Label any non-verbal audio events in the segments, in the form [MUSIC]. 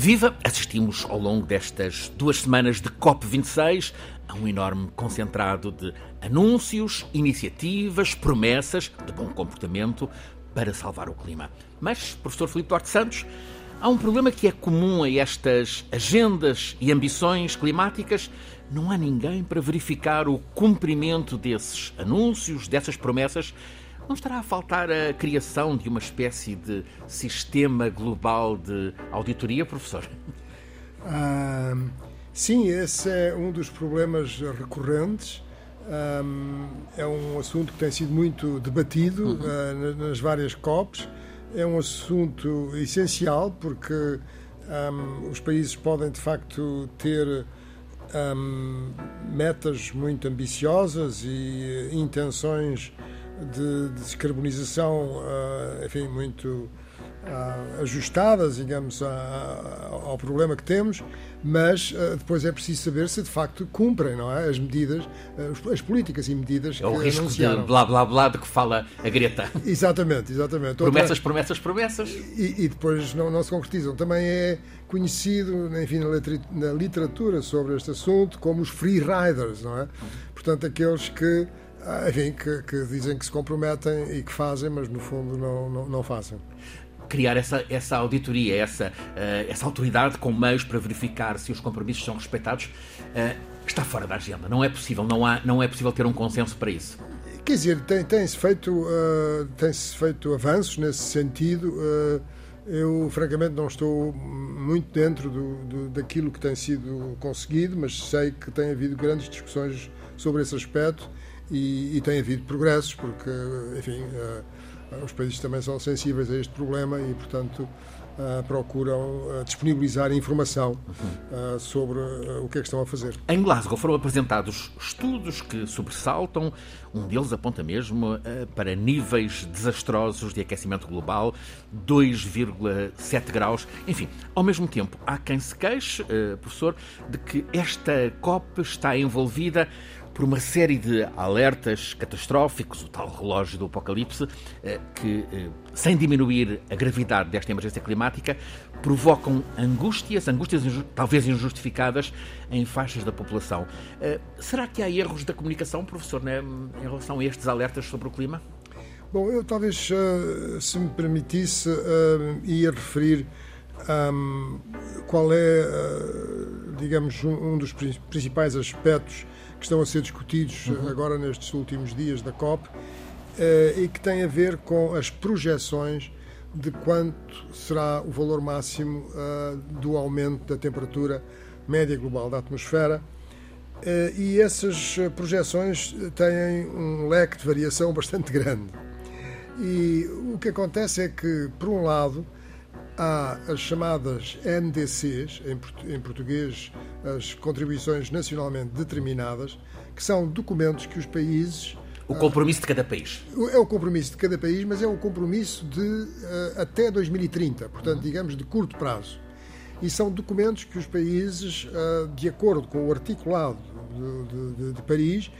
Viva! Assistimos ao longo destas duas semanas de COP26 a um enorme concentrado de anúncios, iniciativas, promessas de bom comportamento para salvar o clima. Mas, professor Filipe Duarte Santos, há um problema que é comum a estas agendas e ambições climáticas. Não há ninguém para verificar o cumprimento desses anúncios, dessas promessas. Não estará a faltar a criação de uma espécie de sistema global de auditoria, professor? Ah, sim, esse é um dos problemas recorrentes. é um assunto que tem sido muito debatido uhum. uh, nas várias COPs. É um assunto essencial porque um, os países podem de facto ter um, metas muito ambiciosas e intenções de, descarbonização, uh, enfim, muito uh, ajustadas, digamos, ao problema que temos, mas uh, depois é preciso saber se de facto cumprem, não é? As medidas, as políticas e medidas é o que risco anunciaram. de blá blá blá de que fala a Greta. [LAUGHS] Exatamente, exatamente. Promessas, Outra... promessas, promessas. E, e depois não, não, se concretizam. Também é conhecido, enfim, na literatura sobre este assunto como os free riders, não é? Portanto, aqueles que ah, enfim, que, que, dizem que se comprometem e que fazem, mas no fundo não, não, não fazem. Criar essa, essa auditoria, essa, uh, essa autoridade com meios para verificar se os compromissos são respeitados, uh, está fora da agenda. Não é possível, não, há, não é possível ter um consenso para isso. Quer dizer, tem-se tem feito, uh, tem feito avanços nesse sentido. eu, francamente, não estou muito dentro do, do, daquilo que tem sido conseguido, mas sei que tem havido grandes discussões sobre esse aspecto e, e tem havido progressos, porque, enfim, uh, os países também são sensíveis a este problema e, portanto, uh, procuram uh, disponibilizar informação sobre o que é que estão a fazer. Em Glasgow foram apresentados estudos que sobressaltam, um deles aponta mesmo para níveis desastrosos de aquecimento global, 2,7 graus. Enfim, ao mesmo tempo, há quem se queixe, professor, de que esta COP está envolvida por uma série de alertas catastróficos, o tal relógio do apocalipse, eh, que, eh, sem diminuir a gravidade desta emergência climática, provocam angústias, angústias talvez injustificadas, em faixas da população. Eh, será que há erros da comunicação, professor, né, em relação a estes alertas sobre o clima? Bom, eu talvez, se me permitisse, ia referir um, qual é, digamos, um dos principais aspectos que estão a ser discutidos uhum. agora nestes últimos dias da COP eh, e que têm a ver com as projeções de quanto será o valor máximo uh, do aumento da temperatura média global da atmosfera. E essas projeções têm um leque de variação [LAUGHS] bastante grande. E o que acontece é que, por um lado, há as chamadas NDCs, em português, as contribuições nacionalmente determinadas, que são documentos que os países. O compromisso de cada país. É o compromisso de cada país, mas é o compromisso de uh, até 2030, portanto, digamos, de curto prazo. E são documentos que os países, uh, de acordo com o articulado de, de, de Paris,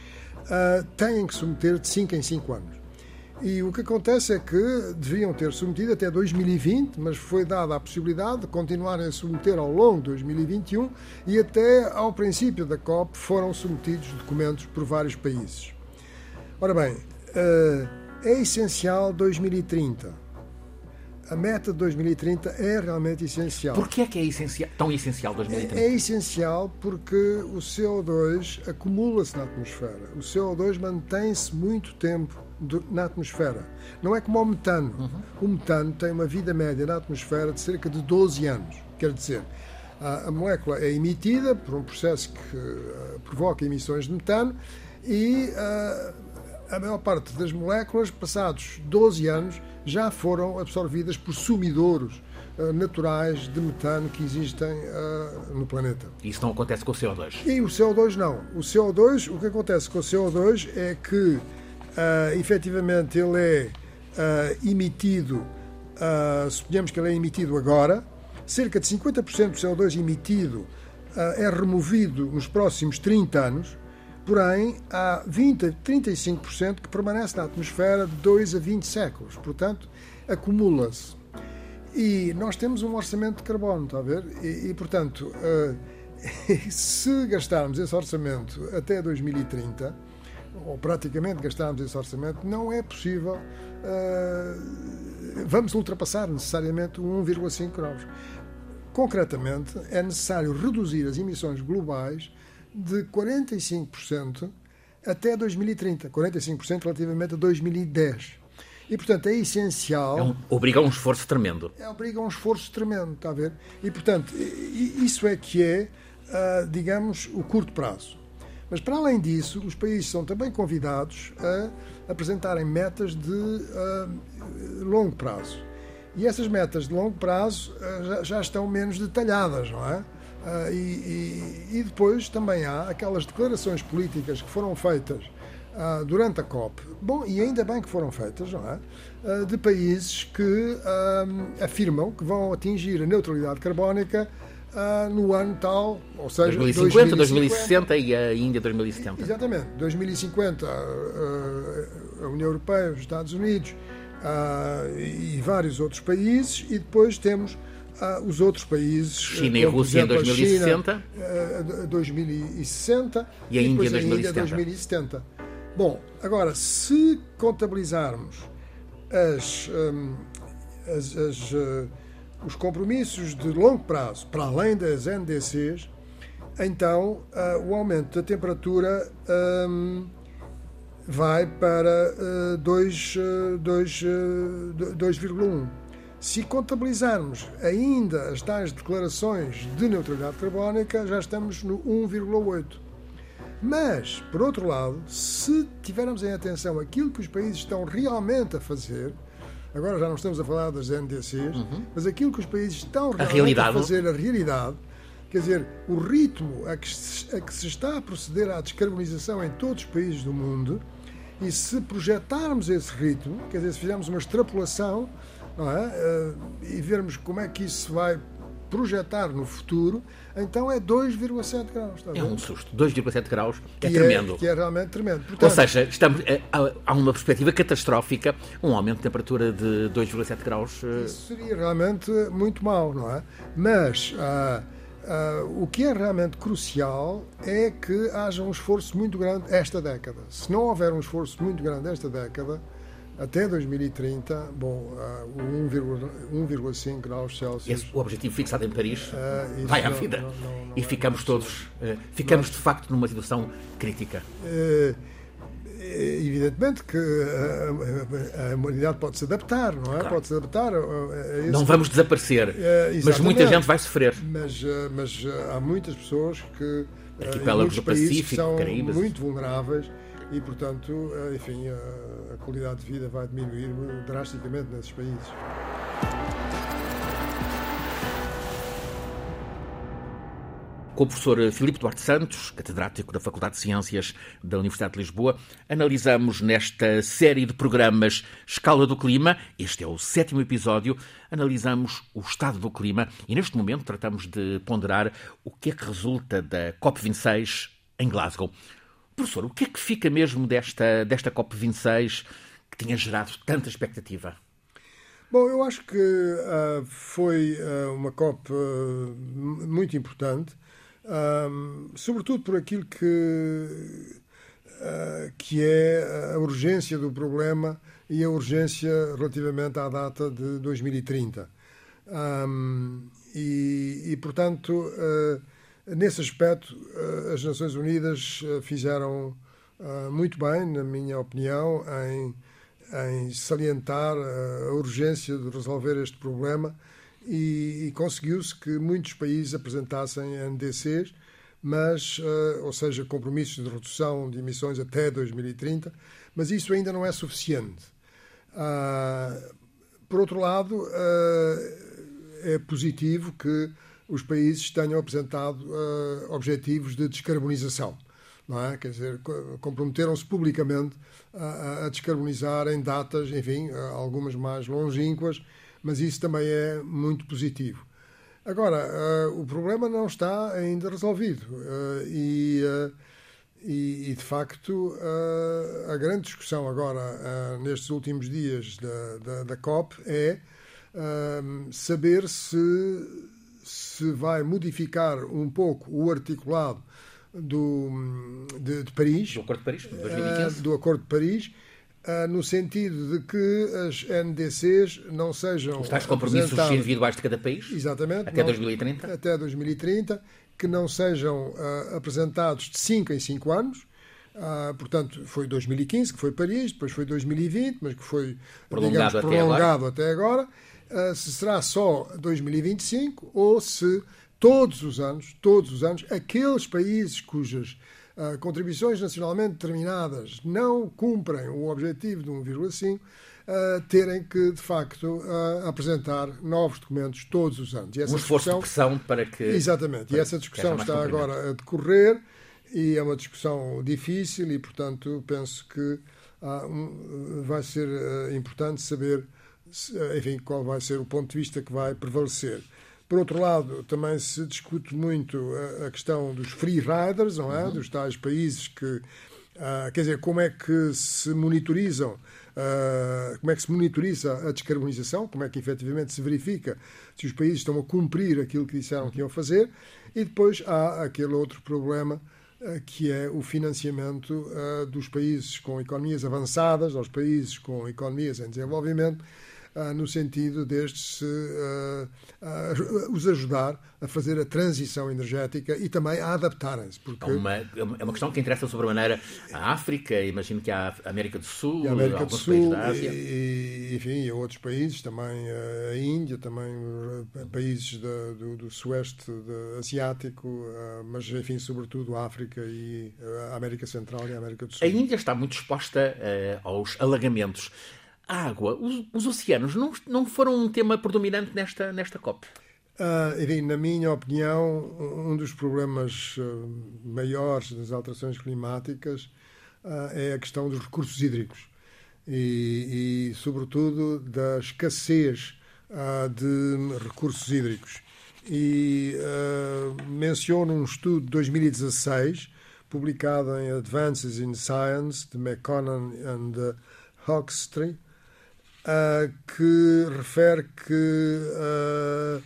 têm que submeter de 5 em 5 anos. E o que acontece é que deviam ter submetido até 2020, mas foi dada a possibilidade de continuarem a submeter ao longo de 2021 e até ao princípio da COP foram submetidos documentos por vários países. Ora bem, eh, é essencial 2030. A meta de 2030 é realmente essencial. Por que é que é essencial, tão essencial 2030? É, é essencial porque o CO2 acumula-se na atmosfera. O CO2 mantém-se muito tempo na atmosfera. Não é como o metano. Uhum. O metano tem uma vida média na atmosfera de cerca de 12 anos. Quer dizer, a, a molécula é emitida por um processo que uh, provoca emissões de metano e uh, a maior parte das moléculas, passados 12 anos, já foram absorvidas por sumidouros uh, naturais de metano que existem uh, no planeta. Isso não acontece com o CO2? E o CO2 não. O CO2, o que acontece com o CO2 é que uh, efetivamente ele é uh, emitido, uh, suponhamos que ele é emitido agora, cerca de 50% do CO2 emitido uh, é removido nos próximos 30 anos, porém há 20 a 35% que permanece na atmosfera de 2 a 20 séculos, portanto acumula-se. E nós temos um orçamento de carbono, está a ver? E, e portanto, [LAUGHS] se gastarmos esse orçamento até 2030, ou praticamente gastarmos esse orçamento, não é possível. Uh, vamos ultrapassar necessariamente 1,5 graus. Concretamente, é necessário reduzir as emissões globais de 45% até 2030, 45% relativamente a 2010. E, portanto, é essencial. É um, obriga a um esforço tremendo. É, obriga a um esforço tremendo, está a ver? E, portanto, isso é que é, uh, digamos, o curto prazo. Mas, para além disso, os países são também convidados a apresentarem metas de uh, longo prazo. E essas metas de longo prazo uh, já, estão menos detalhadas, não é? Uh, e, e, e, depois também há aquelas declarações políticas que foram feitas durante a COP, bom, e ainda bem que foram feitas, não é? De países que afirmam que vão atingir a neutralidade carbónica no ano tal, ou seja, 2050, 2050, 2060 e a Índia 2070. Exatamente, 2050 a União Europeia, os Estados Unidos e vários outros países, e depois temos ah, os outros países. China e Rússia em 2060. China, 2060. E a Índia 2070. 2070. Bom, agora, se contabilizarmos as, um, as, as, uh, os compromissos de longo prazo, para além das NDCs, então uh, o aumento da temperatura um, vai para uh, 2,1. Se contabilizarmos ainda as tais declarações de neutralidade carbónica, já estamos no 1,8. Mas, por outro lado, se tivermos em atenção aquilo que os países estão realmente a fazer, agora já não estamos a falar das NDCs, uhum. mas aquilo que os países estão a, a fazer, a realidade, quer dizer, o ritmo a que, se, a que se está a proceder à descarbonização em todos os países do mundo, e se projetarmos esse ritmo, quer dizer, se fizermos uma extrapolação, é? Eh, e vermos como é que isso vai projetar no futuro, então é 2,7 graus. é um susto. 2,7 graus é que é tremendo. É, que é realmente tremendo. Portanto, Ou seja, estamos, eh, há uma perspectiva catastrófica, um aumento de temperatura de 2,7 graus. Eh, isso seria realmente muito mau, não é? Mas. Uh, Uh, o que é realmente crucial é que haja um esforço muito grande esta década. Se não houver um esforço muito grande esta década, até 2030, bom, uh, 1,5 graus Celsius. Esse, o objetivo fixado em Paris uh, vai à vida. Não, não, não, e ficamos todos, uh, ficamos de facto numa situação crítica. Uh, evidentemente que a, a, a, humanidade pode se adaptar, não é? Claro. Pode se adaptar. A, não vamos desaparecer, mas muita gente vai sofrer. Mas, mas há muitas pessoas que arquipélagos do Pacífico, são Caraíbas. muito vulneráveis e, portanto, enfim, a qualidade de vida vai diminuir drasticamente nesses países. Com o professor Filipe Duarte Santos, catedrático da Faculdade de Ciências da Universidade de Lisboa, analisamos nesta série de programas Escala do Clima, este é o sétimo episódio, analisamos o estado do clima e neste momento tratamos de ponderar o que é que resulta da COP26 em Glasgow. Professor, o que é que fica mesmo desta, desta COP26 que tinha gerado tanta expectativa? Bom, eu acho que uh, foi uh, uma COP uh, muito importante sobretudo por aquilo que, que é a urgência do problema e a urgência relativamente à data de 2030. Um, e, e, portanto, uh, nesse aspecto, uh, as Nações Unidas fizeram muito bem, na minha opinião, em, em salientar a urgência de resolver este problema e, e conseguiu-se que muitos países apresentassem NDCs, mas, ou seja, compromissos de redução de emissões até 2030, mas isso ainda não é suficiente. Uh, por outro lado, é positivo que os países tenham apresentado objetivos de descarbonização. Não é? Quer dizer, comprometeram-se publicamente a, a descarbonizar em datas, enfim, algumas mais longínquas, mas isso também é muito positivo. Agora, uh, o problema não está ainda resolvido uh, e, uh, e, e, de facto, a grande discussão agora, nestes últimos dias da, da, da COP, é saber se se vai modificar um pouco o articulado do, de, de Paris. Do Acordo de Paris, 2015. do Acordo de Paris no sentido de que as NDCs não sejam. Os tais compromissos individuais de cada país? Exatamente. Até não, 2030? Até 2030, que não sejam uh, apresentados de 5 em 5 anos. Uh, portanto, foi 2015, que foi Paris, depois foi 2020, mas que foi prolongado, digamos, prolongado até agora. Até agora. Uh, se será só 2025 ou se todos os anos, todos os anos, aqueles países cujas uh, contribuições nacionalmente determinadas não cumprem o objetivo de 1,5, uh, terem que, de facto, uh, apresentar novos documentos todos os anos. E essa um esforço de pressão para que. Exatamente. Para e essa discussão está agora a decorrer e é uma discussão difícil e, portanto, penso que um, vai ser importante saber, enfim, qual vai ser o ponto de vista que vai prevalecer. Por outro lado, também se discute muito a, questão dos free riders, não é? Uhum. Dos tais países que, uh, quer dizer, como é que se monitorizam, uh, como é que se monitoriza a descarbonização, como é que efetivamente se verifica se os países estão a cumprir aquilo que disseram que iam fazer, e depois há aquele outro problema uh, que é o financiamento dos países com economias avançadas, aos países com economias em desenvolvimento, ah, no sentido destes uh, uh, os ajudar a fazer a transição energética e também a adaptarem-se. Porque... É, uma, é uma questão que interessa sobremaneira a África, imagino que a América do Sul, a América alguns do Sul, países da Ásia. E, enfim, e outros países, também a Índia, também países da, do, do Sueste Asiático, mas enfim, sobretudo a África e a América Central e a América do Sul. A Índia está muito exposta aos alagamentos a água, os, os, oceanos não, não foram um tema predominante nesta, nesta COP? Uh, enfim, na minha opinião, um dos problemas uh, maiores das alterações climáticas uh, é a questão dos recursos hídricos e, e sobretudo, da escassez de recursos hídricos. E menciono um estudo de 2016 publicado em Advances in Science de McConnell and Hawkstry, uh, que refere que uh,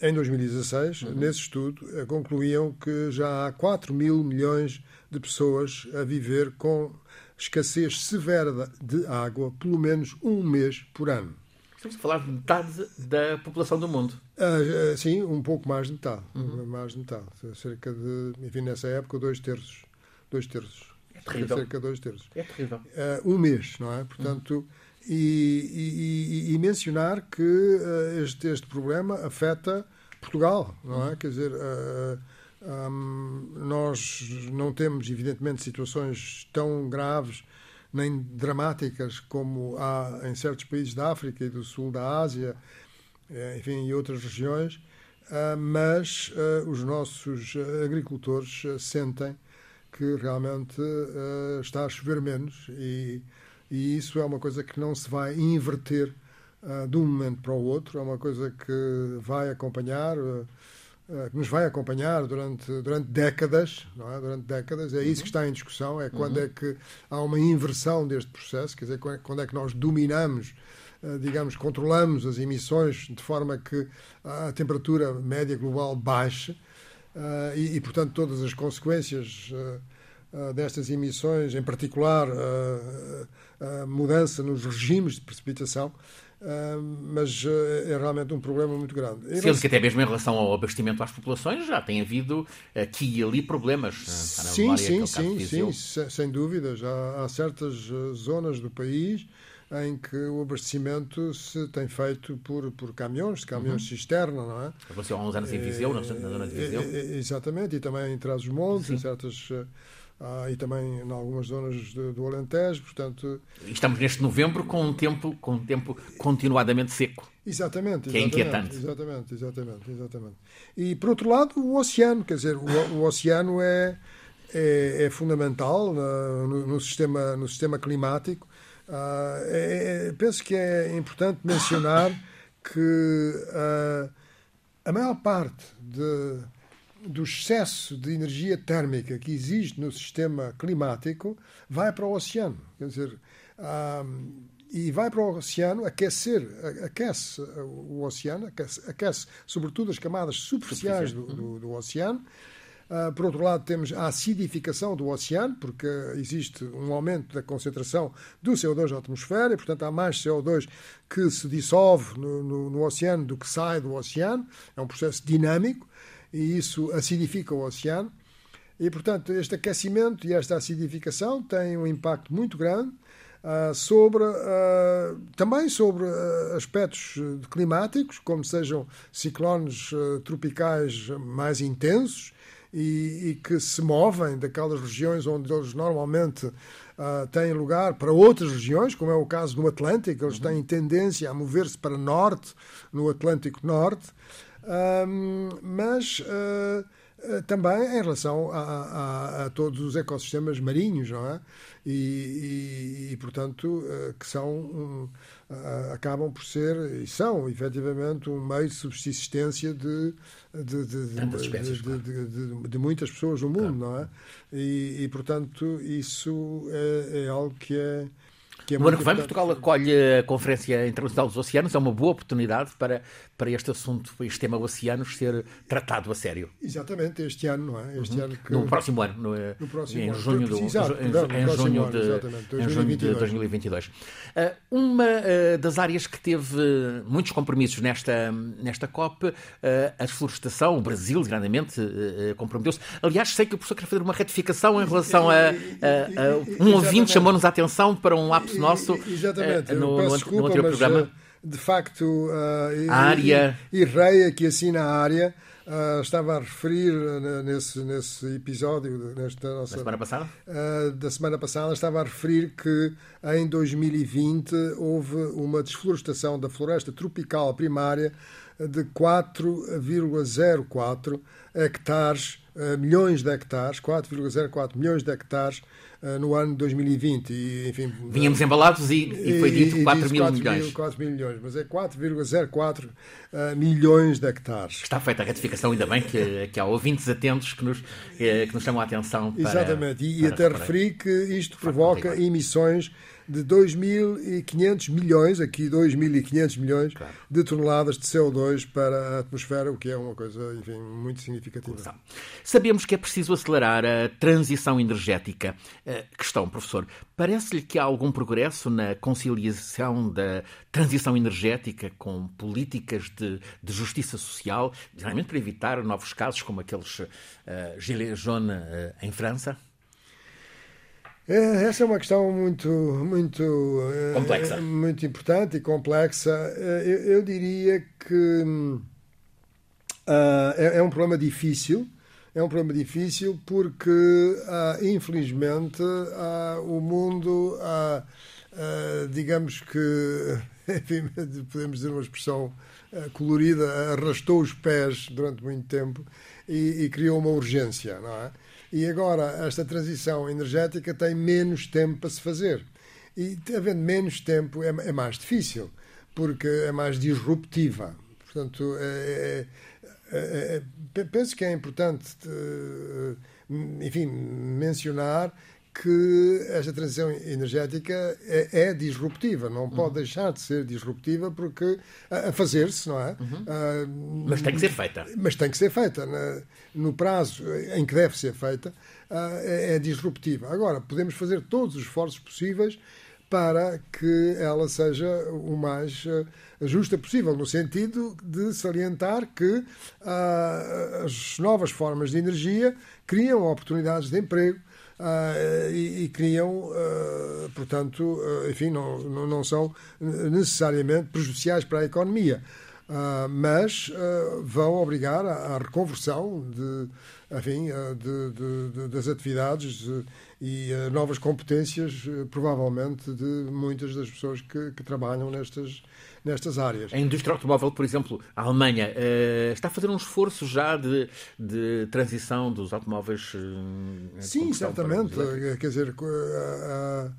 em 2016, uhum. nesse estudo, uh, concluíam que já há 4 mil milhões de pessoas a viver com escassez severa de água, pelo menos um mês por ano. Estamos a falar de metade da população do mundo. Uh, sim, um pouco mais de metade. Uhum. Mais de metade. Cerca de, enfim, nessa época, dois terços. Dois terços. É terrível. Cerca de dois terços. É terrível. Uh, um mês, não é? Portanto, uhum e, e, e mencionar que uh, este, este problema afeta Portugal, não é? Quer dizer, uh, eh, um, nós não temos, evidentemente, situações tão graves nem dramáticas como há em certos países da África e do sul da Ásia, eh, enfim, e outras regiões, uh, mas os nossos agricultores sentem que realmente está a chover menos e e isso é uma coisa que não se vai inverter uh, de um momento para o outro, é uma coisa que vai acompanhar, uh, que nos vai acompanhar durante, durante décadas, não é? Durante décadas, é isso que está em discussão, é quando uhum. é que há uma inversão deste processo, quer dizer, quando é que nós dominamos digamos, controlamos as emissões de forma que a temperatura média global baixe e, e, portanto, todas as consequências destas emissões, em particular a mudança nos regimes de precipitação, Uh, mas uh, é realmente um problema muito grande. Sendo que até mesmo em relação ao abastecimento às populações já tem havido aqui e ali problemas. sim, sim, sim, sim, sem, sem dúvida. Já há certas zonas do país em que o abastecimento se tem feito por, por caminhões, caminhões uhum. cisterna, não é? Aconteceu há uns anos em Viseu, na zona de Viseu. exatamente, e também em Trás-os-Montes, em certas ah, e também em algumas zonas do, do Alentejo, portanto... Estamos neste novembro com um tempo, com um tempo continuadamente seco. Exatamente, que é inquietante. Exatamente, exatamente, exatamente. E, por outro lado, o oceano, quer dizer, o, o oceano é, é, é fundamental no, no, sistema, no sistema climático. Ah, é, é, penso que é importante mencionar que ah, a maior parte de do excesso de energia térmica que existe no sistema climático vai para o oceano. Quer dizer, e vai para o oceano aquecer, aquece o oceano, aquece, aquece sobretudo as camadas superficiais do, do, do oceano. Uh, por outro lado, temos a acidificação do oceano, porque existe um aumento da concentração do CO2 na atmosfera e, portanto, há mais CO2 que se dissolve no, no, no oceano do que sai do oceano. É um processo dinâmico e isso acidifica o oceano. E, portanto, este aquecimento e esta acidificação têm um impacto muito grande uh, sobre, uh, também sobre uh, aspectos climáticos, como sejam ciclones tropicais mais intensos e, e, que se movem daquelas regiões onde eles normalmente têm lugar para outras regiões, como é o caso do Atlântico, eles têm tendência a mover-se para norte, no Atlântico Norte, mas eh, também em relação a, a, a, todos os ecossistemas marinhos, não é? E, e, e portanto, eh, que são, um, acabam por ser, e são, efetivamente, um meio de subsistência de, de, de, espécies, de, de, muitas pessoas no mundo, claro. não é? E, e, portanto, isso é, é algo que é que no ano que vem, Portugal acolhe a Conferência Internacional dos Oceanos, é uma boa oportunidade para, para este assunto, este tema oceanos, ser tratado a sério. Exatamente, este ano, não é? Este uhum. ano que... No próximo ano, no, no próximo em ano. junho, do, Exato, em, não, em junho, ano, de, em junho de 2022. Uh, uma uh, das áreas que teve muitos compromissos nesta, nesta COP, uh, a desflorestação, o Brasil, grandamente, comprometeu-se. Aliás, sei que o professor quer fazer uma retificação em relação a, a, a um ouvinte chamou-nos a atenção para um ápice nosso Exatamente. no, no, desculpa, no anterior programa. Eh, de facto, uh, a área. E, e Rei, que assina a área, uh, estava a referir nesse, nesse episódio nesta nossa, da semana passada? Uh, da semana passada, estava a referir que em 2020 houve uma desflorestação da floresta tropical primária de 4,04 hectares, milhões de hectares, 4,04 milhões de hectares eh, no ano de 2020. E, enfim, Vínhamos embalados e, e foi dito e, 4 mil 4 milhões. Mil, 4 mil milhões, mas é 4,04 uh, eh, milhões de hectares. Está feita a ratificação, ainda bem que, que há ouvintes atentos que nos, que nos chamam a atenção. Para, Exatamente, e, para até referi que isto provoca emissões de 2.500 milhões, aqui 2.500 milhões claro. de toneladas de CO2 para a atmosfera, o que é uma coisa, enfim, muito significativa. Sabemos que é preciso acelerar a transição energética. questão, professor, parece-lhe que há algum progresso na conciliação da transição energética com políticas de, de justiça social, geralmente para evitar novos casos como aqueles uh, Gilets jaunes uh, em França? É, essa é uma questão muito, muito, eh, complexa. muito importante e complexa. Eh, eu, eu diria que uh, é, é, um problema difícil. É um problema difícil porque, uh, infelizmente, uh, o mundo, digamos que, [LAUGHS] enfim, podemos dizer uma expressão colorida, arrastou os pés durante muito tempo e, e criou uma urgência, não é? E agora esta transição energética tem menos tempo para se fazer. E havendo menos tempo é, é mais difícil, porque é mais disruptiva. Portanto, é, é, é, é penso que é importante, eh, enfim, mencionar que esta transição energética é, é disruptiva, não pode uhum. deixar de ser disruptiva porque a, a fazer-se, não é? Uhum. Uh, mas tem que ser feita. Mas tem que ser feita. Na, no prazo em que deve ser feita, uh, é, é, disruptiva. Agora, podemos fazer todos os esforços possíveis para que ela seja o mais uh, justa possível, no sentido de salientar que as novas formas de energia criam oportunidades de emprego, Uh, e, e, criam, uh, portanto, uh, enfim, não, não são necessariamente prejudiciais para a economia, mas vão obrigar à, à reconversão de, enfim, de, de, de, das atividades e novas competências, provavelmente, de muitas das pessoas que, que trabalham nestas, nestas áreas. A indústria automóvel, por exemplo, a Alemanha, uh, está a fazer um esforço já de, de transição dos automóveis. Uh, Sim, certamente. Quer dizer, uh,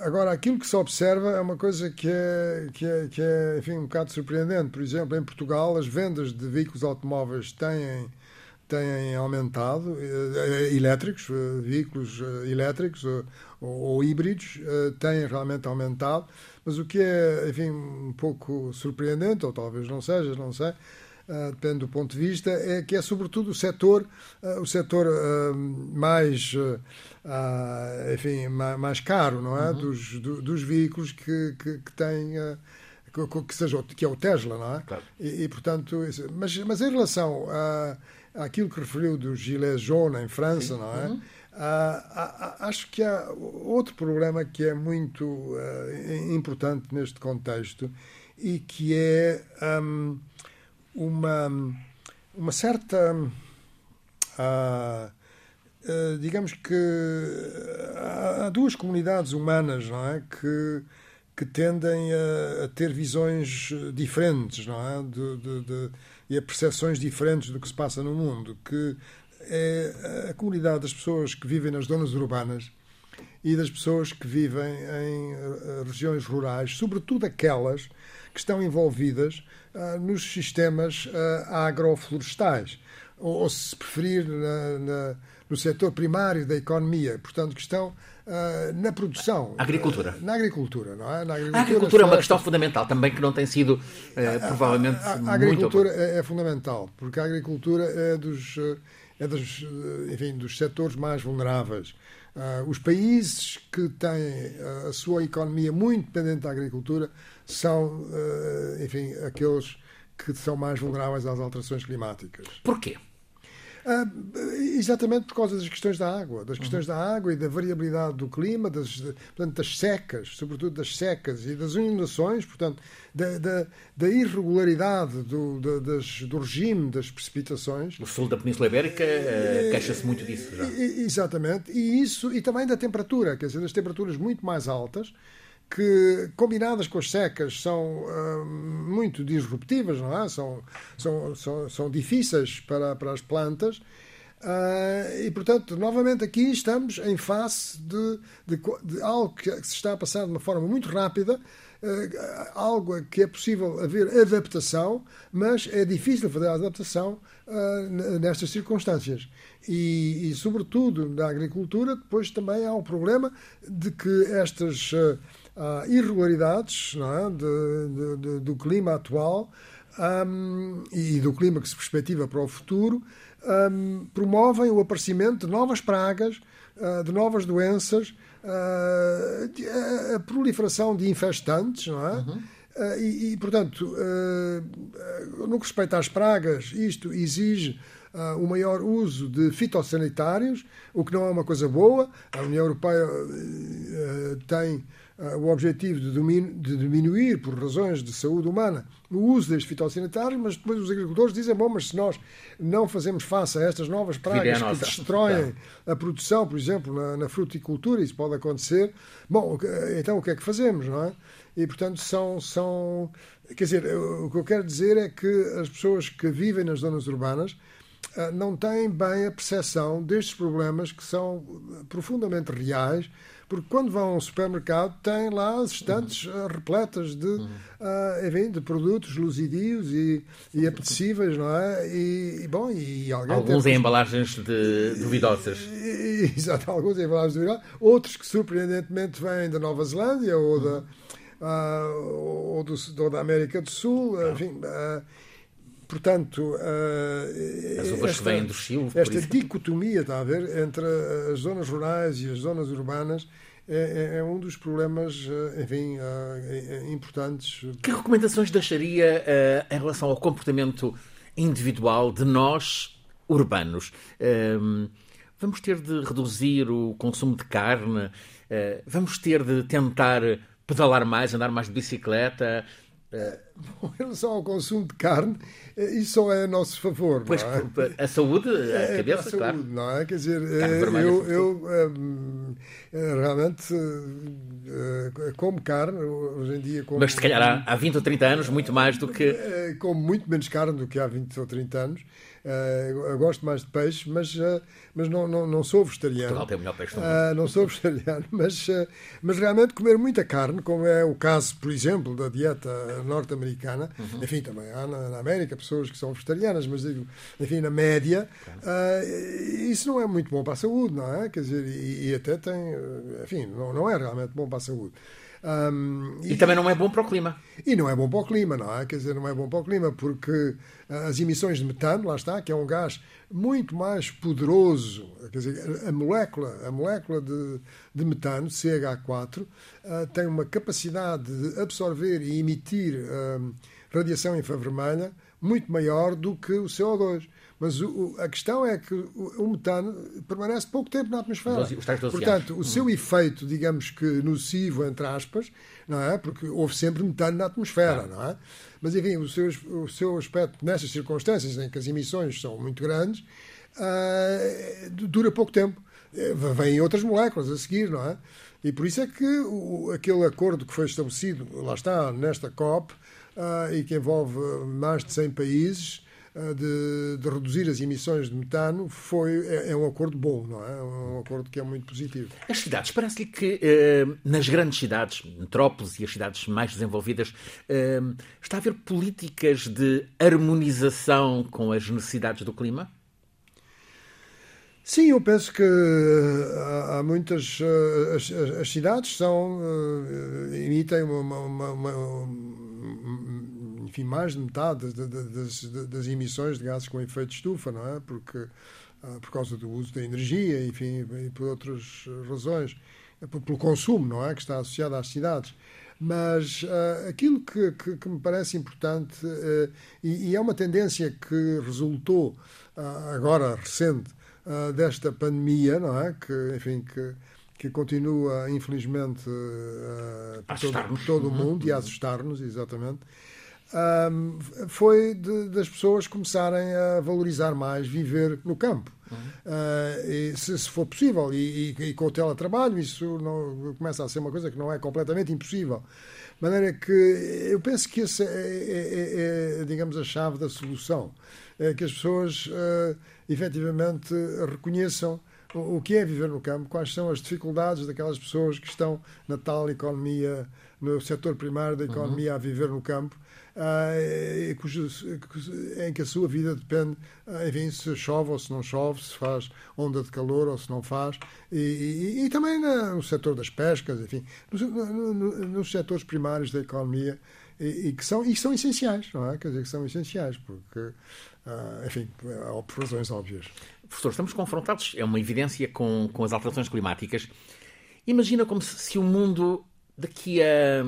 agora aquilo que se observa é uma coisa que é, que é, que é enfim, um bocado surpreendente. Por exemplo, em Portugal, as vendas de veículos automóveis têm têm aumentado, elétricos, veículos elétricos ou, ou híbridos têm realmente aumentado, mas o que é, enfim, um pouco surpreendente, ou talvez não seja, não sei, depende do ponto de vista, é que é sobretudo o setor, uh, o setor uh, mais, enfim, mais, caro, não é? Uhum. Dos, do, dos veículos que, que, que que, seja, que é o Tesla, não é? Claro. E, e, portanto, mas, mas em relação a, àquilo que referiu dos gilets jaunes em França, Sim. não é? Uhum. acho que há outro problema que é muito importante neste contexto e que é um, uma, uma certa. Uh, uh, digamos que há duas comunidades humanas não é? que, que tendem a, a ter visões diferentes não é? De, de, de, e a percepções diferentes do que se passa no mundo, que é a comunidade das pessoas que vivem nas zonas urbanas e das pessoas que vivem em eh, regiões rurais, sobretudo aquelas que estão envolvidas uh, nos sistemas uh, agroflorestais, ou, ou, se preferir, na, na, no setor primário da economia, portanto, que estão uh, na produção. Agricultura. na agricultura, não é? Na agricultura, a agricultura é uma questão fundamental também, que não tem sido, provavelmente, a, a, a agricultura é, é, fundamental, porque a agricultura é dos, é dos, enfim, dos setores mais vulneráveis. Uh, os países que têm a sua economia muito dependente da agricultura são, uh, enfim, aqueles que são mais vulneráveis às alterações climáticas. Porquê? Uh, exatamente por causa das questões da água, das questões uhum. da água e da variabilidade do clima, das, portanto, das secas, sobretudo das secas e das inundações, portanto, da, da, da irregularidade do, da, das, do regime das precipitações. O sul da Península Ibérica uh, queixa-se muito disso já. Exatamente, e isso, e também da temperatura, quer dizer, das temperaturas muito mais altas, que, combinadas com as secas, são uh, muito disruptivas, não é? São, são, são, são difíceis para, para as plantas. Uh, e, portanto, novamente aqui estamos em face de, de, de, algo que se está a passar de uma forma muito rápida, uh, algo que é possível haver adaptação, mas é difícil fazer a adaptação uh, nestas circunstâncias. E, e, sobretudo, na agricultura, depois também há o problema de que estas uh, irregularidades é? de, de, do clima atual um, e do clima que se perspectiva para o futuro um, promovem o aparecimento de novas pragas, uh, de novas doenças, uh, a proliferação de infestantes, não é? Uhum. Uh, e, e, portanto, no que respeita às pragas, isto exige uh, o maior uso de fitossanitários, o que não é uma coisa boa. A União Europeia uh, tem o objetivo de, de, diminuir, por razões de saúde humana, o uso destes fitossanitários, mas depois os agricultores dizem: bom, mas se nós não fazemos face a estas novas pragas que destroem a produção, por exemplo, na, na fruticultura, isso pode acontecer, bom, então o que é que fazemos, não é? E, portanto, são, são. Quer dizer, o que eu quero dizer é que as pessoas que vivem nas zonas urbanas ah, não têm bem a percepção destes problemas que são profundamente reais, porque quando vão ao supermercado têm lá as estantes uhum. repletas de, uhum. uh, enfim, de produtos luzidios e, e apetecíveis, não é? E, e bom, e alguém alguns em embalagens de, duvidosas. [LAUGHS] Exato, alguns em embalagens duvidosas, outros que surpreendentemente vêm da Nova Zelândia ou da, uh, ou, do, ou da América do Sul, enfim. Uh, Portanto, uh, as uvas esta, que vêm do Chile, esta dicotomia, está a ver, entre as zonas rurais e as zonas urbanas é, é, é um dos problemas, eh, enfim, uh, importantes. Que recomendações deixaria uh, em relação ao comportamento individual de nós, urbanos? Ehm, vamos ter de reduzir o consumo de carne? vamos ter de tentar pedalar mais, andar mais de bicicleta? É, [LAUGHS] em relação ao consumo de carne, é, isso é a nosso favor. Pois, é? a saúde, a é, cabeça, a saúde, claro. Não é? Quer dizer, eu, eu um, realmente como carne, hoje em dia como... Mas se calhar há, há 20 ou 30 anos, muito mais do que... Como muito menos carne do que há 20 ou 30 anos. Uh, eu gosto mais de peixe, mas, uh, mas não, não, não sou vegetariano. Portugal tem o melhor peixe uh, Não sou vegetariano, [LAUGHS] mas, mas realmente comer muita carne, como é o caso, por exemplo, da dieta norte-americana, americana. Uhum. Enfim, também há na, na, América pessoas que são vegetarianas, mas digo, enfim, na média, isso não é muito bom para a saúde, não é? Quer dizer, e, e até tem, enfim, não, não é realmente bom para a saúde. Um, e, e, também não é bom para o clima. E não é bom para o clima, não é? Quer dizer, não é bom para o clima porque as emissões de metano, lá está, que é um gás muito mais poderoso, quer dizer, a molécula, a molécula de, de metano, CH4, uh, tem uma capacidade de absorver e emitir uh, radiação infravermelha muito maior do que o CO2. Mas o, a questão é que o, metano permanece pouco tempo na atmosfera. Os Portanto, o seu efeito, digamos que nocivo, entre aspas, não é? Porque houve sempre metano na atmosfera, não é? Mas, enfim, o seu, o seu aspecto, nessas circunstâncias em que as emissões são muito grandes, uh, dura pouco tempo. Eh, vêm outras moléculas a seguir, não é? E por isso é que o, aquele acordo que foi estabelecido, lá está, nesta COP, uh, e que envolve mais de 100 países, de, de, reduzir as emissões de metano foi, é, é, um acordo bom, não é? É um acordo que é muito positivo. As cidades, parece-lhe que eh, nas grandes cidades, metrópoles e as cidades mais desenvolvidas, eh, está a haver políticas de harmonização com as necessidades do clima? Sim, eu penso que há, muitas. As, as, cidades são. emitem uma, uma, uma, enfim, mais de metade das, das, emissões de gases com efeito de estufa, não é? Porque, ah, por causa do uso da energia, enfim, e por outras razões, é pelo consumo, não é? Que está associado às cidades. Mas uh, aquilo que, que, que, me parece importante, uh, e, e, é uma tendência que resultou uh, agora recente desta pandemia, não é? Que, enfim, que, que continua, infelizmente, por todo, por todo, o uhum. mundo e a assustar-nos, exatamente foi de, das pessoas começarem a valorizar mais viver no campo. Uhum. E, se, se, for possível, e, e, e, com o teletrabalho, isso não, começa a ser uma coisa que não é completamente impossível. De maneira que eu penso que essa é, é, é, é digamos, a chave da solução. É que as pessoas uh, efetivamente reconheçam o que é viver no campo, quais são as dificuldades daquelas pessoas que estão na tal economia, no setor primário da economia, uhum. a viver no campo em que a sua vida depende, uh, enfim, se chove ou se não chove, se faz onda de calor ou se não faz, e, e, e também no setor das pescas, enfim, nos, no, no, nos setores primários da economia, e, e, que são, e são essenciais, não é? Quer dizer, que são essenciais, porque, enfim, por razões óbvias. Professor, estamos confrontados, é uma evidência com, com as alterações climáticas. Imagina como se, se o mundo daqui a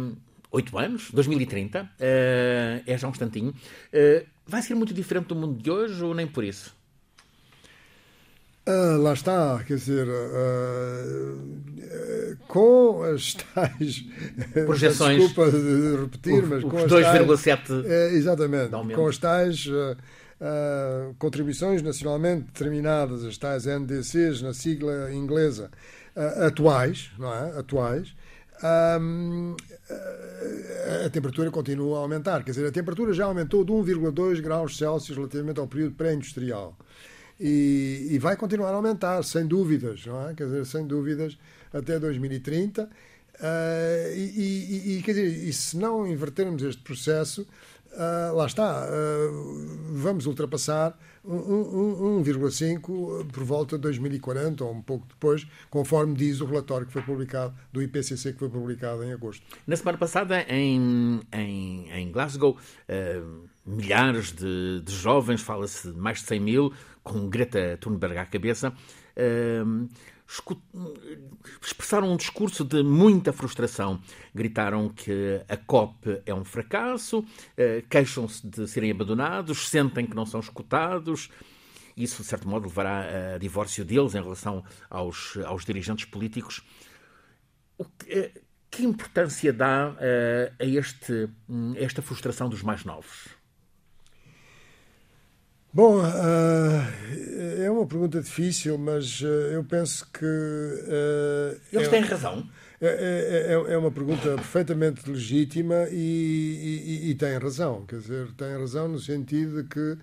oito anos, 2030, uh, eh, é já um instantinho, uh, vai ser muito diferente do mundo de hoje ou nem por isso? Uh, lá está, quer dizer, uh, com as tais projeções, desculpa de repetir, o, mas com as 2,7 exatamente, com as tais contribuições nacionalmente determinadas, as tais NDCs na sigla inglesa, atuais, não é? Atuais, um, a temperatura continua a aumentar. Quer dizer, a temperatura já aumentou de 1,2 graus Celsius relativamente ao período pré-industrial. E, e, vai continuar a aumentar, sem dúvidas, não é? Quer dizer, sem dúvidas, até 2030. Uh, e, e, e, quer dizer, e se não invertermos este processo, Uh, lá está, uh, vamos ultrapassar 1,5 por volta de 2040 ou um pouco depois, conforme diz o relatório que foi publicado do IPCC que foi publicado em agosto. Na semana passada, em, em, em Glasgow, uh, milhares de, de jovens, fala-se de mais de 100 mil, com Greta Thunberg à cabeça, expressaram um discurso de muita frustração. Gritaram que a COP é um fracasso, eh, queixam-se de serem abandonados, sentem que não são escutados. Isso, de certo modo, levará a divórcio deles em relação aos, aos dirigentes políticos. Que, eh, que, importância dá eh, a, este, a esta frustração dos mais novos? Bom, uh, é uma pergunta difícil, mas uh, eu penso que. Uh, Eles é, têm razão. É, é, é, uma pergunta perfeitamente legítima e, e, e tem razão. Quer dizer, tem razão no sentido de que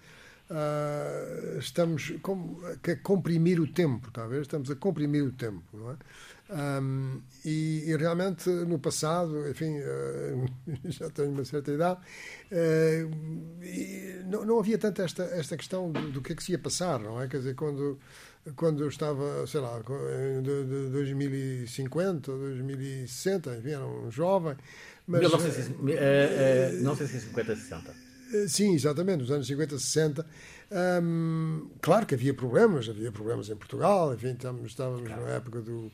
estamos com, a comprimir o tempo, talvez. Estamos a comprimir o tempo, não é? Um, e, e, realmente no passado, enfim, uh, [LAUGHS] já tenho uma certa idade, uh, não, não, havia tanto esta, esta questão do, do, que é que se ia passar, não é? Quer dizer, quando, quando eu estava, sei lá, em de, de 2050, 2060, enfim, era um jovem. Mas, 1950, 60. Sim, exatamente, nos anos 50, 60. Um, claro que havia problemas, havia problemas em Portugal, enfim, estávamos, estávamos claro. na época do,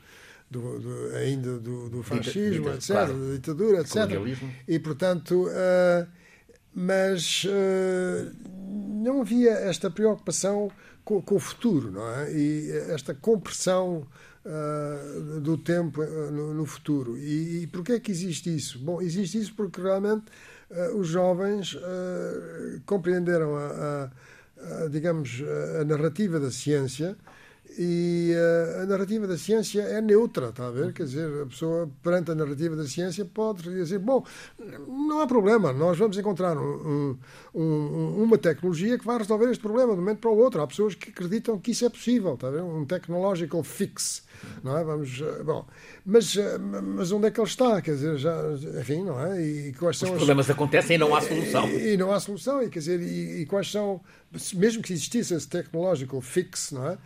do, do, ainda do, do fascismo, Dita, etc., claro. da ditadura, etc. E, portanto, uh, mas uh, não havia esta preocupação com, com, o futuro, não é? E esta compressão uh, do tempo no, no, futuro. E, e porquê é que existe isso? Bom, existe isso porque realmente os jovens compreenderam a, a, a digamos, a narrativa da ciência e uh, a narrativa da ciência é neutra, está a ver? Quer dizer, a pessoa, perante a narrativa da ciência, pode dizer: bom, não há problema, nós vamos encontrar um, um, uma tecnologia que vai resolver este problema de um momento para o outro. Há pessoas que acreditam que isso é possível, está a ver? Um technological fix, não é? Vamos, uh, bom, mas, uh, mas onde é que ele está? Quer dizer, já, enfim, não é? E quais são Os problemas acontecem e não há solução. E, e, não há solução, e quer dizer, e, e quais são, mesmo que existisse esse technological fix, não é?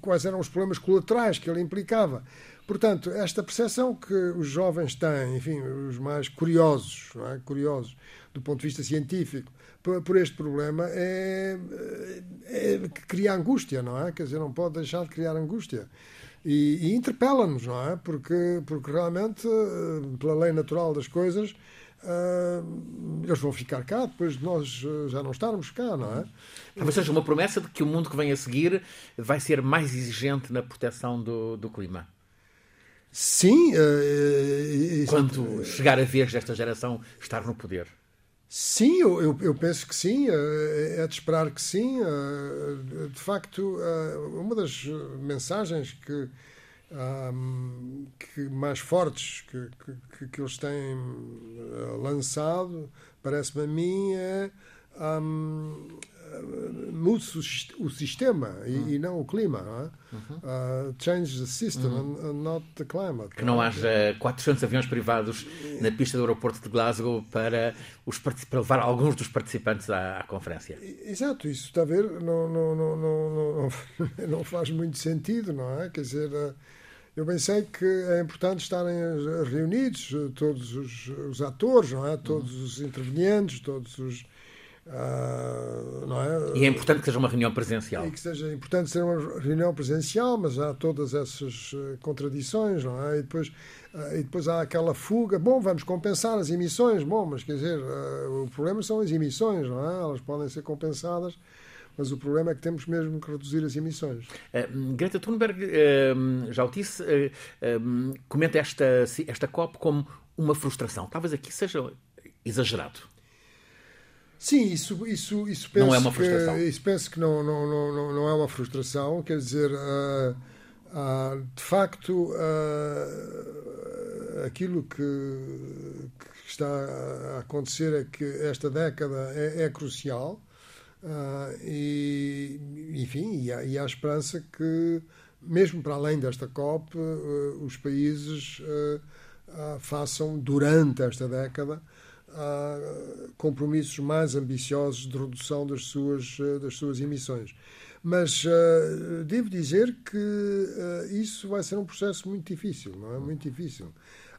quais eram os problemas colaterais que ele implicava. Portanto, esta percepção que os jovens têm, enfim, os mais curiosos, é? curiosos do ponto de vista científico, por, por este problema, é, é, é, que cria angústia, não é? Quer dizer, não pode deixar de criar angústia. E, e interpela-nos, não é? Porque, porque realmente, eh, pela lei natural das coisas, Uh, eles vão ficar cá depois de nós ah, já não estarmos cá, não é? Talvez seja uma promessa de que o mundo que vem a seguir vai ser mais exigente na proteção do, do clima. Sim. Uh, Quando chegar a vez desta geração estar no poder. Sim, eu, eu, eu penso que sim, é de esperar que sim. De facto, uma das mensagens que que mais fortes que, que, que eles têm eh, lançado, parece-me a mim, é mude o, sistema uhum. e, e, não o clima. Não é? uhum. uh, change the system uhum. and, and, not the climate. Que não haja 400 aviões privados na pista do aeroporto de Glasgow para, os, para levar alguns dos participantes à, à conferência. Exato, isso está a ver, não, não, não, não, não, não [LAUGHS] faz muito sentido, não é? Quer dizer. Uh, eu bem sei que é importante estarem reunidos todos os, os atores, não é? todos uhum. os intervenientes, todos os. Uh, não é? E é importante que seja uma reunião presencial. E que seja importante ser uma reunião presencial, mas há todas essas eh, contradições, não é? E depois, uh, e depois há aquela fuga. Bom, vamos compensar as emissões. Bom, mas quer dizer, uh, o problema são as emissões, não é? Elas podem ser compensadas mas o problema é que temos mesmo que reduzir as emissões. Greta Thunberg, já o disse, comenta esta, esta COP como uma frustração. Talvez aqui seja exagerado. Sim, isso, isso, isso penso não é uma frustração. Que, isso penso que não, não, não, não é uma frustração. Quer dizer, de facto, aquilo que, que, está a acontecer é que esta década é, é crucial Uh, e, enfim, e há, e há, esperança que, mesmo para além desta COP, uh, os países uh, façam, durante esta década, compromissos mais ambiciosos de redução das suas, das suas emissões. Mas devo dizer que isso vai ser um processo muito difícil, não é? Muito difícil.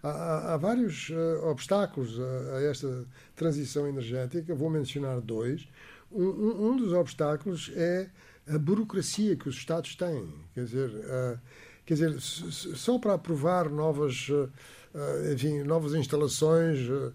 Há, há, há vários obstáculos a, a esta transição energética, vou mencionar dois um, um dos obstáculos é a burocracia que os Estados têm. Quer dizer, uh, quer dizer só para aprovar novas, uh, enfim, novas instalações, uh,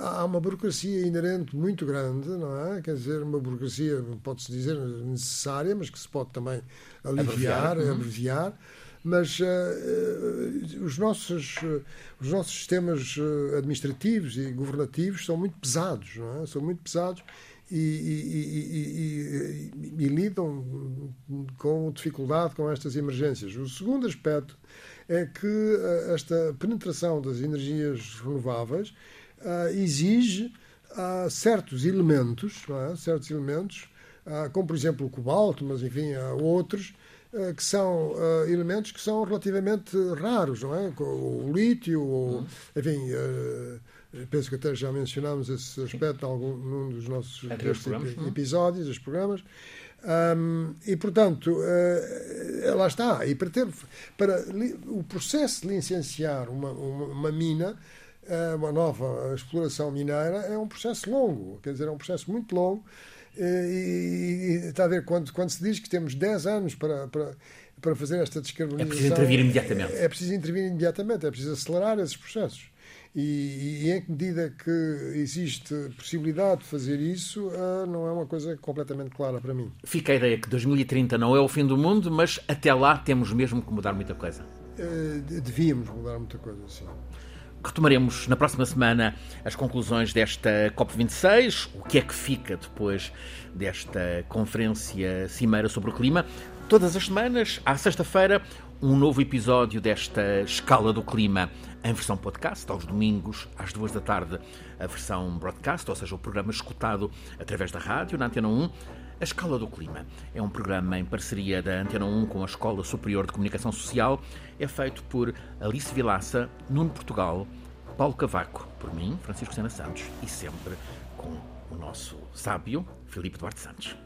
há uma burocracia inerente muito grande, não é? Quer dizer, uma burocracia, pode-se dizer, necessária, mas que se pode também aliviar, abreviar. Uhum. abreviar mas uh, os, nossos, uh, os nossos sistemas administrativos e governativos são muito pesados, não é? São muito pesados e, e, e, e, lidam com dificuldade com estas emergências. O segundo aspecto é que eh, esta penetração das energias renováveis uh, exige uh, certos elementos, é? certos elementos, uh, como por exemplo o cobalto, mas enfim há outros, que são elementos que são relativamente raros, não é? O lítio, ou, uhum. enfim, penso que até já mencionámos esse aspecto em algum, num dos nossos uhum. episódios, dos programas. E, portanto, uh, lá está. E para, ter, para li, o processo de licenciar uma, uma, uma mina, uh, uma nova exploração mineira, é um processo longo. Quer dizer, é um processo muito longo. Uh, e, e, está a ver, quando, quando se diz que temos 10 anos para, para, para fazer esta descarbonização. É preciso intervir imediatamente. É, é preciso intervir imediatamente, é preciso acelerar esses processos. E, e, em que medida que existe possibilidade de fazer isso, uh, não é uma coisa completamente clara para mim. Fica a ideia que 2030 não é o fim do mundo, mas até lá temos mesmo que mudar muita coisa. Uh, devíamos mudar muita coisa, sim. Retomaremos na próxima semana as conclusões desta COP26, o que é que fica depois desta conferência cimeira sobre o clima. Todas as semanas, à sexta-feira, um novo episódio desta Escala do Clima em versão podcast, aos domingos, às duas da tarde, a versão broadcast, ou seja, o programa escutado através da rádio, na Antena 1. A Escala do Clima é um programa em parceria da Antena 1 com a Escola Superior de Comunicação Social. É feito por Alice Vilaça, Nuno Portugal, Paulo Cavaco, por mim, Francisco Sena Santos, e sempre com o nosso sábio, Filipe Duarte Santos.